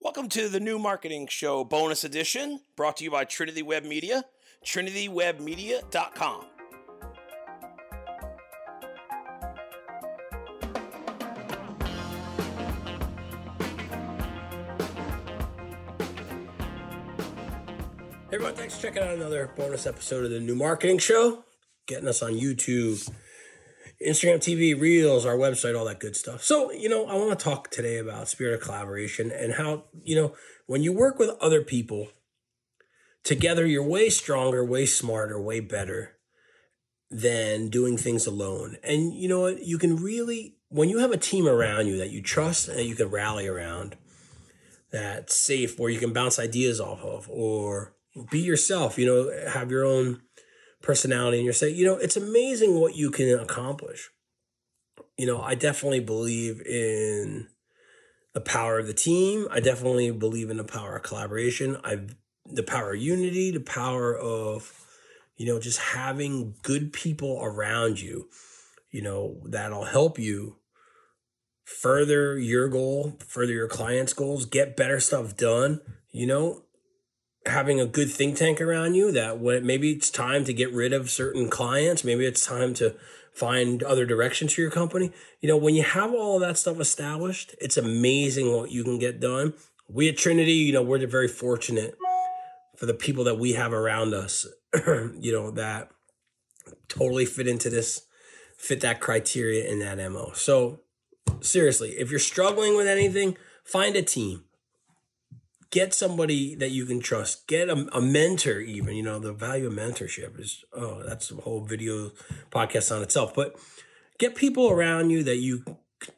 Welcome to the new marketing show bonus edition brought to you by Trinity Web Media, trinitywebmedia.com. Hey everyone, thanks for checking out another bonus episode of the new marketing show. Getting us on YouTube, Instagram TV, Reels, our website, all that good stuff. So, you know, I want to talk today about spirit of collaboration and how, you know, when you work with other people, together you're way stronger, way smarter, way better than doing things alone. And you know what? You can really, when you have a team around you that you trust and that you can rally around, that's safe, where you can bounce ideas off of, or be yourself, you know, have your own personality and you're saying, you know, it's amazing what you can accomplish. You know, I definitely believe in the power of the team. I definitely believe in the power of collaboration. I've the power of unity, the power of, you know, just having good people around you, you know, that'll help you further your goal, further your client's goals, get better stuff done, you know, having a good think tank around you that when maybe it's time to get rid of certain clients, maybe it's time to find other directions for your company. You know, when you have all of that stuff established, it's amazing what you can get done. We at Trinity, you know, we're very fortunate for the people that we have around us, you know, that totally fit into this, fit that criteria in that MO. So seriously, if you're struggling with anything, find a team get somebody that you can trust. Get a, a, mentor even you know the value of mentorship is oh that's a whole video podcast on itself but get people around you that you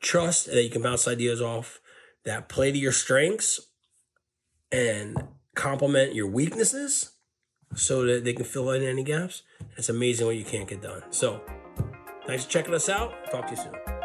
trust that you can bounce ideas off that play to your strengths and complement your weaknesses so that they can fill in any gaps. It's amazing what you can't get done. So thanks for checking us out. Talk to you soon